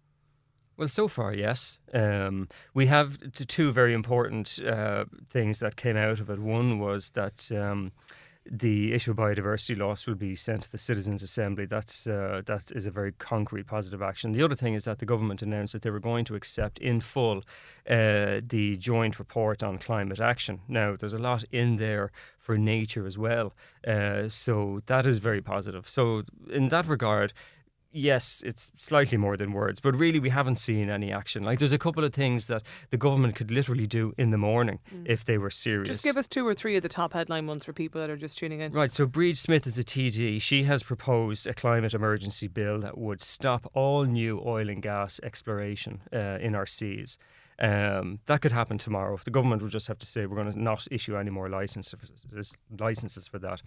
Well, so far, yes. Um, we have t- two very important uh, things that came out of it. One was that um, the issue of biodiversity loss will be sent to the Citizens' Assembly. That's uh, that is a very concrete positive action. The other thing is that the government announced that they were going to accept in full uh, the joint report on climate action. Now, there's a lot in there for nature as well, uh, so that is very positive. So, in that regard yes, it's slightly more than words, but really we haven't seen any action. Like there's a couple of things that the government could literally do in the morning mm. if they were serious. Just give us two or three of the top headline ones for people that are just tuning in. Right, so Bríd Smith is a TD. She has proposed a climate emergency bill that would stop all new oil and gas exploration uh, in our seas. Um, that could happen tomorrow. If the government would just have to say we're going to not issue any more licenses licenses for that.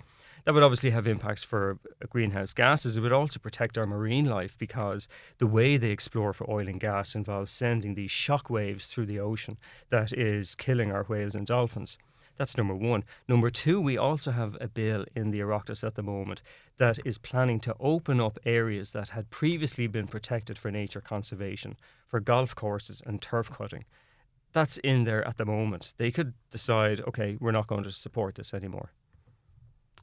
That would obviously have impacts for greenhouse gases. It would also protect our marine life because the way they explore for oil and gas involves sending these shock waves through the ocean that is killing our whales and dolphins. That's number one. Number two, we also have a bill in the Oireachtas at the moment that is planning to open up areas that had previously been protected for nature conservation, for golf courses and turf cutting. That's in there at the moment. They could decide, okay, we're not going to support this anymore.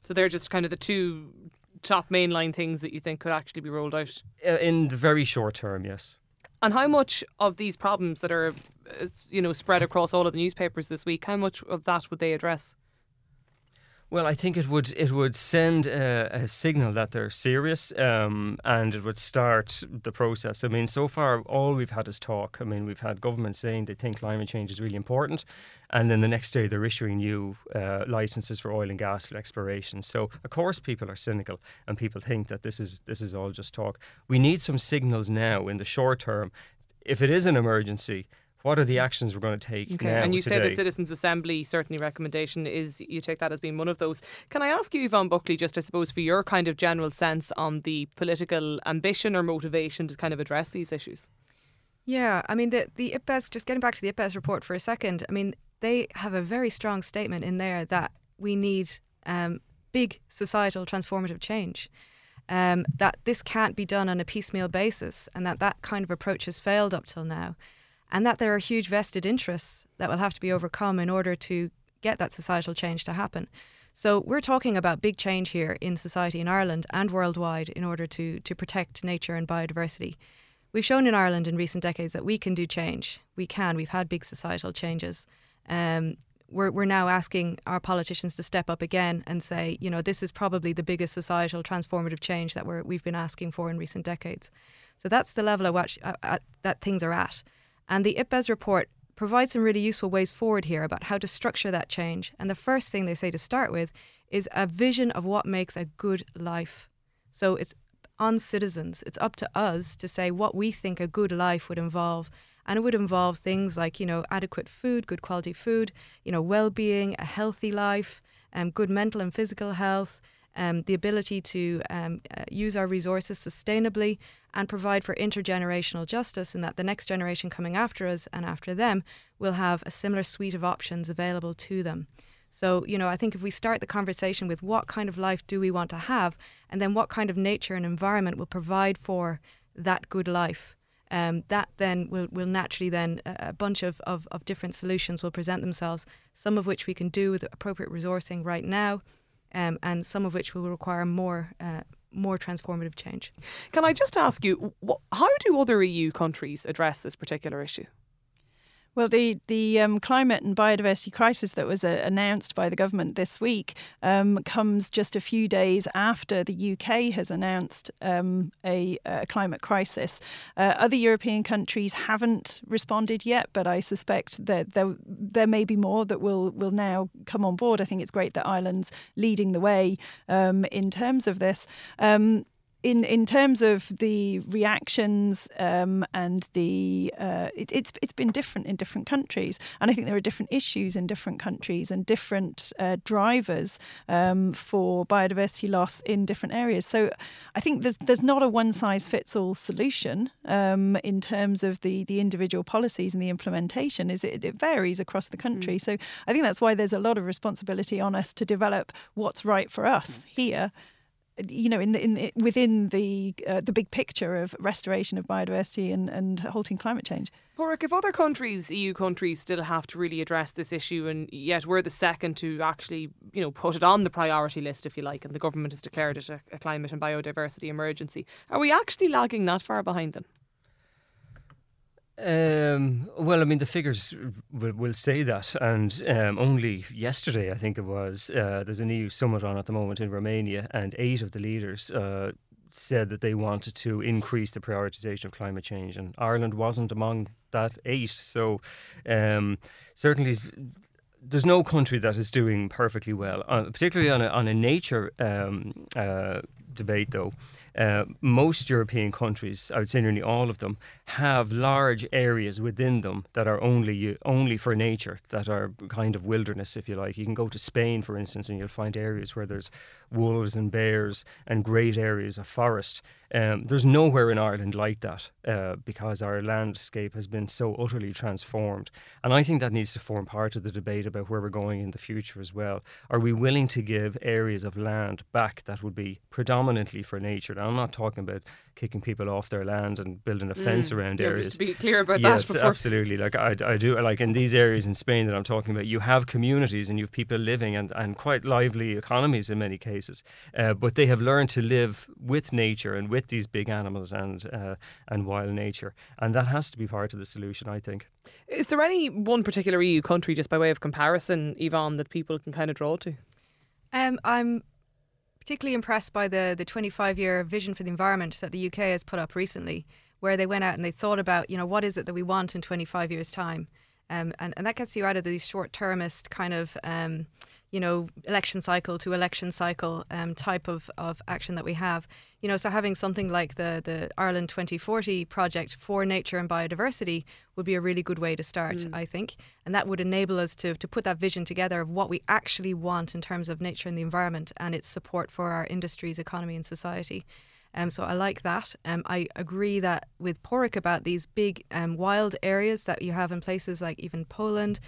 So they're just kind of the two top mainline things that you think could actually be rolled out? Uh, in the very short term, yes. And how much of these problems that are, uh, you know, spread across all of the newspapers this week, how much of that would they address? Well, I think it would it would send a, a signal that they're serious, um, and it would start the process. I mean, so far all we've had is talk. I mean, we've had governments saying they think climate change is really important, and then the next day they're issuing new uh, licenses for oil and gas exploration. So of course people are cynical, and people think that this is this is all just talk. We need some signals now in the short term. If it is an emergency, what are the actions we're going to take okay. now? And you today? say the Citizens Assembly certainly recommendation is you take that as being one of those. Can I ask you, Yvonne Buckley, just I suppose for your kind of general sense on the political ambition or motivation to kind of address these issues? Yeah, I mean the the IPBES. Just getting back to the IPBES report for a second. I mean they have a very strong statement in there that we need um, big societal transformative change. Um, that this can't be done on a piecemeal basis, and that that kind of approach has failed up till now and that there are huge vested interests that will have to be overcome in order to get that societal change to happen. So we're talking about big change here in society in Ireland and worldwide in order to to protect nature and biodiversity. We've shown in Ireland in recent decades that we can do change. We can. We've had big societal changes. Um, we're, we're now asking our politicians to step up again and say, you know, this is probably the biggest societal transformative change that we're, we've been asking for in recent decades. So that's the level at which uh, at, that things are at. And the IPBES report provides some really useful ways forward here about how to structure that change. And the first thing they say to start with is a vision of what makes a good life. So it's on citizens. It's up to us to say what we think a good life would involve. And it would involve things like, you know, adequate food, good quality food, you know, well being, a healthy life, um, good mental and physical health, um, the ability to um, uh, use our resources sustainably and provide for intergenerational justice in that the next generation coming after us and after them will have a similar suite of options available to them. So, you know, I think if we start the conversation with what kind of life do we want to have, and then what kind of nature and environment will provide for that good life, um, that then will, will naturally then a bunch of, of, of different solutions will present themselves, some of which we can do with appropriate resourcing right now, um, and some of which will require more uh, more transformative change. Can I just ask you, how do other EU countries address this particular issue? Well, the the um, climate and biodiversity crisis that was uh, announced by the government this week um, comes just a few days after the UK has announced um, a, a, climate crisis. Uh, other European countries haven't responded yet, but I suspect that there there may be more that will will now come on board. I think it's great that Ireland's leading the way um, in terms of this. In in terms of the reactions um, and the uh, it, it's it's been different in different countries, and I think there are different issues in different countries and different uh, drivers um, for biodiversity loss in different areas. So I think there's there's not a one size fits all solution um, in terms of the the individual policies and the implementation. Is it, it varies across the country. Mm. So I think that's why there's a lot of responsibility on us to develop what's right for us here you know, in the, in the, within the uh, the big picture of restoration of biodiversity and, and halting climate change. Pádraig, if other countries, EU countries, still have to really address this issue, and yet we're the second to actually, you know, put it on the priority list, if you like, and the government has declared it a, a climate and biodiversity emergency, are we actually lagging that far behind them? Um, well, I mean, the figures will, will say that. And um, only yesterday, I think it was, uh, there's an EU summit on at the moment in Romania, and eight of the leaders uh, said that they wanted to increase the prioritisation of climate change. And Ireland wasn't among that eight. So um, certainly there's no country that is doing perfectly well, uh, particularly on a, on a nature um, uh, debate, though. Uh, most European countries, I would say nearly all of them, have large areas within them that are only only for nature, that are kind of wilderness, if you like. You can go to Spain, for instance, and you'll find areas where there's wolves and bears and great areas of forest. Um, there's nowhere in Ireland like that uh, because our landscape has been so utterly transformed. And I think that needs to form part of the debate about where we're going in the future as well. Are we willing to give areas of land back that would be predominantly for nature? Now, I'm not talking about kicking people off their land and building a fence mm. around yeah, areas. Just to be clear about yes, that. Yes, absolutely. Like I, I do. Like in these areas in Spain that I'm talking about, you have communities and you have people living and, and quite lively economies in many cases. Uh, but they have learned to live with nature and with these big animals and uh, and wild nature, and that has to be part of the solution. I think. Is there any one particular EU country, just by way of comparison, Yvonne, that people can kind of draw to? Um, I'm particularly impressed by the the 25 year vision for the environment that the UK has put up recently, where they went out and they thought about, you know, what is it that we want in 25 years' time, um, and and that gets you out of these short termist kind of. Um, you know, election cycle to election cycle um, type of, of action that we have. You know, so having something like the the Ireland 2040 project for nature and biodiversity would be a really good way to start, mm. I think, and that would enable us to to put that vision together of what we actually want in terms of nature and the environment and its support for our industries, economy, and society. Um, so I like that. Um, I agree that with Pádraig about these big um, wild areas that you have in places like even Poland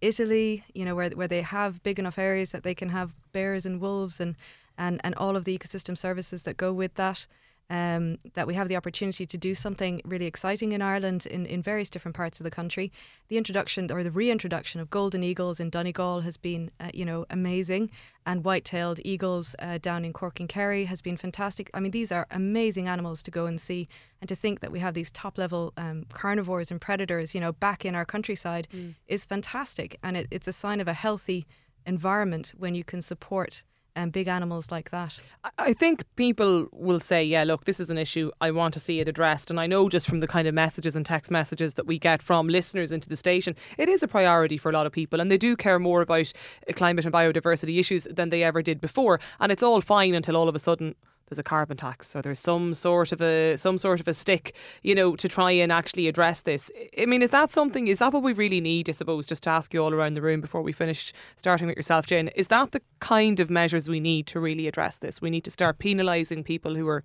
Italy, you know, where where they have big enough areas that they can have bears and wolves and and, and all of the ecosystem services that go with that um, that we have the opportunity to do something really exciting in Ireland in, in various different parts of the country. The introduction or the reintroduction of golden eagles in Donegal has been, uh, you know, amazing, and white-tailed eagles uh, down in Cork and Kerry has been fantastic. I mean, these are amazing animals to go and see, and to think that we have these top-level um, carnivores and predators, you know, back in our countryside mm. is fantastic, and it, it's a sign of a healthy environment when you can support um, big animals like that. I think people will say, yeah, look, this is an issue. I want to see it addressed. And I know just from the kind of messages and text messages that we get from listeners into the station, it is a priority for a lot of people. And they do care more about climate and biodiversity issues than they ever did before. And it's all fine until all of a sudden there's a carbon tax or there's some sort of a some sort of a stick, you know, to try and actually address this. I mean, is that something? Is that what we really need? I suppose just to ask you all around the room before we finish, starting with yourself, Jane. Is that the kind of measures we need to really address this? We need to start penalising people who are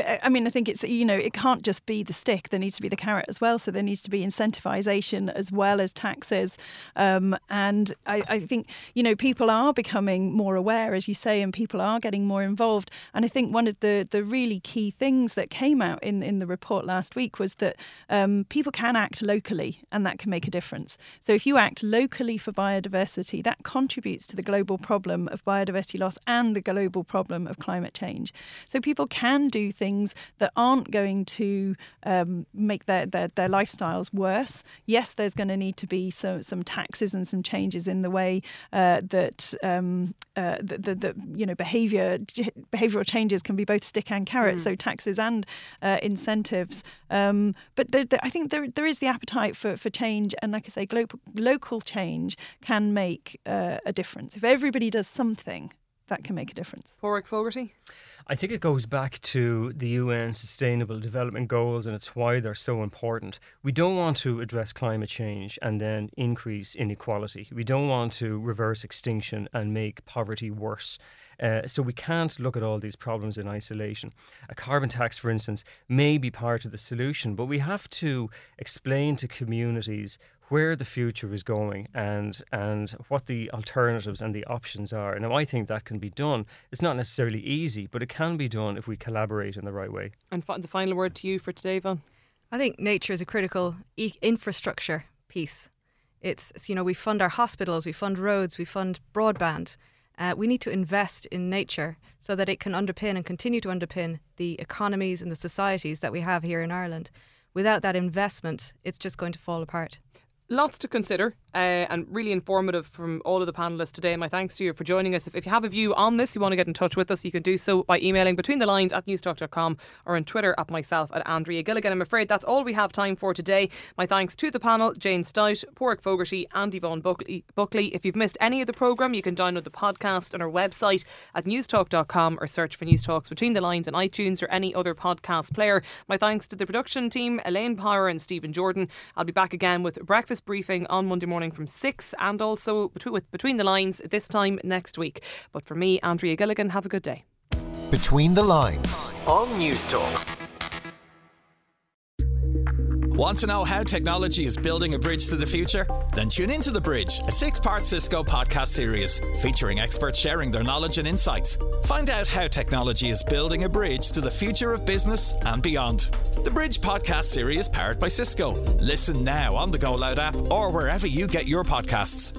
I mean, I think it's, you know, it can't just be the stick. There needs to be the carrot as well. So there needs to be incentivization as well as taxes. Um, and I, I, think, you know, people are becoming more aware, as you say, and people are getting more involved. And I think one of the, the really key things that came out in, in the report last week was that um, people can act locally and that can make a difference. So if you act locally for biodiversity, that contributes to the global problem of biodiversity loss and the global problem of climate change. So people can do things things that aren't going to um, make their, their, their lifestyles worse. Yes, there's going to need to be some, some taxes and some changes in the way uh, that um, uh, the, the, the, you know behavior behavioral changes can be both stick and carrot, mm. so taxes and uh, incentives. Um, but there, I think there there is the appetite for, for change, and like I say, global, local change can make uh, a difference if everybody does something that can make a difference. Pádraig Fogarty? I think it goes back to the UN Sustainable Development Goals and it's why they're so important. We don't want to address climate change and then increase inequality. We don't want to reverse extinction and make poverty worse. Uh, so we can't look at all these problems in isolation. A carbon tax, for instance, may be part of the solution, but we have to explain to communities where the future is going and and what the alternatives and the options are. Now, I think that can be done. It's not necessarily easy, but it can be done if we collaborate in the right way. And the final word to you for today, Yvonne. I think nature is a critical e- infrastructure piece. It's you know we fund our hospitals, we fund roads, we fund broadband. Uh, we need to invest in nature so that it can underpin and continue to underpin the economies and the societies that we have here in Ireland. Without that investment, it's just going to fall apart lots to consider uh, and really informative from all of the panelists today. My thanks to you for joining us. If, if, you have a view on this, you want to get in touch with us, you can do so by emailing between the lines at newstalk.com or on Twitter at myself at Andrea Gilligan. I'm afraid that's all we have time for today. My thanks to the panel, Jane Stout, Pádraig Fogarty, and Yvonne Buckley. Buckley. If you've missed any of the programme, you can download the podcast on our website at newstalk.com or search for Newstalks Between the Lines on iTunes or any other podcast player. My thanks to the production team, Elaine Power and Stephen Jordan. I'll be back again with breakfast briefing on Monday morning from 6 and also between, with Between the Lines this time next week. But for me, Andrea Gilligan, have a good day. Between the Lines on Newstalk. Want to know how technology is building a bridge to the future? Then tune into The Bridge, a six part Cisco podcast series featuring experts sharing their knowledge and insights. Find out how technology is building a bridge to the future of business and beyond. The Bridge podcast series powered by Cisco. Listen now on the Go Loud app or wherever you get your podcasts.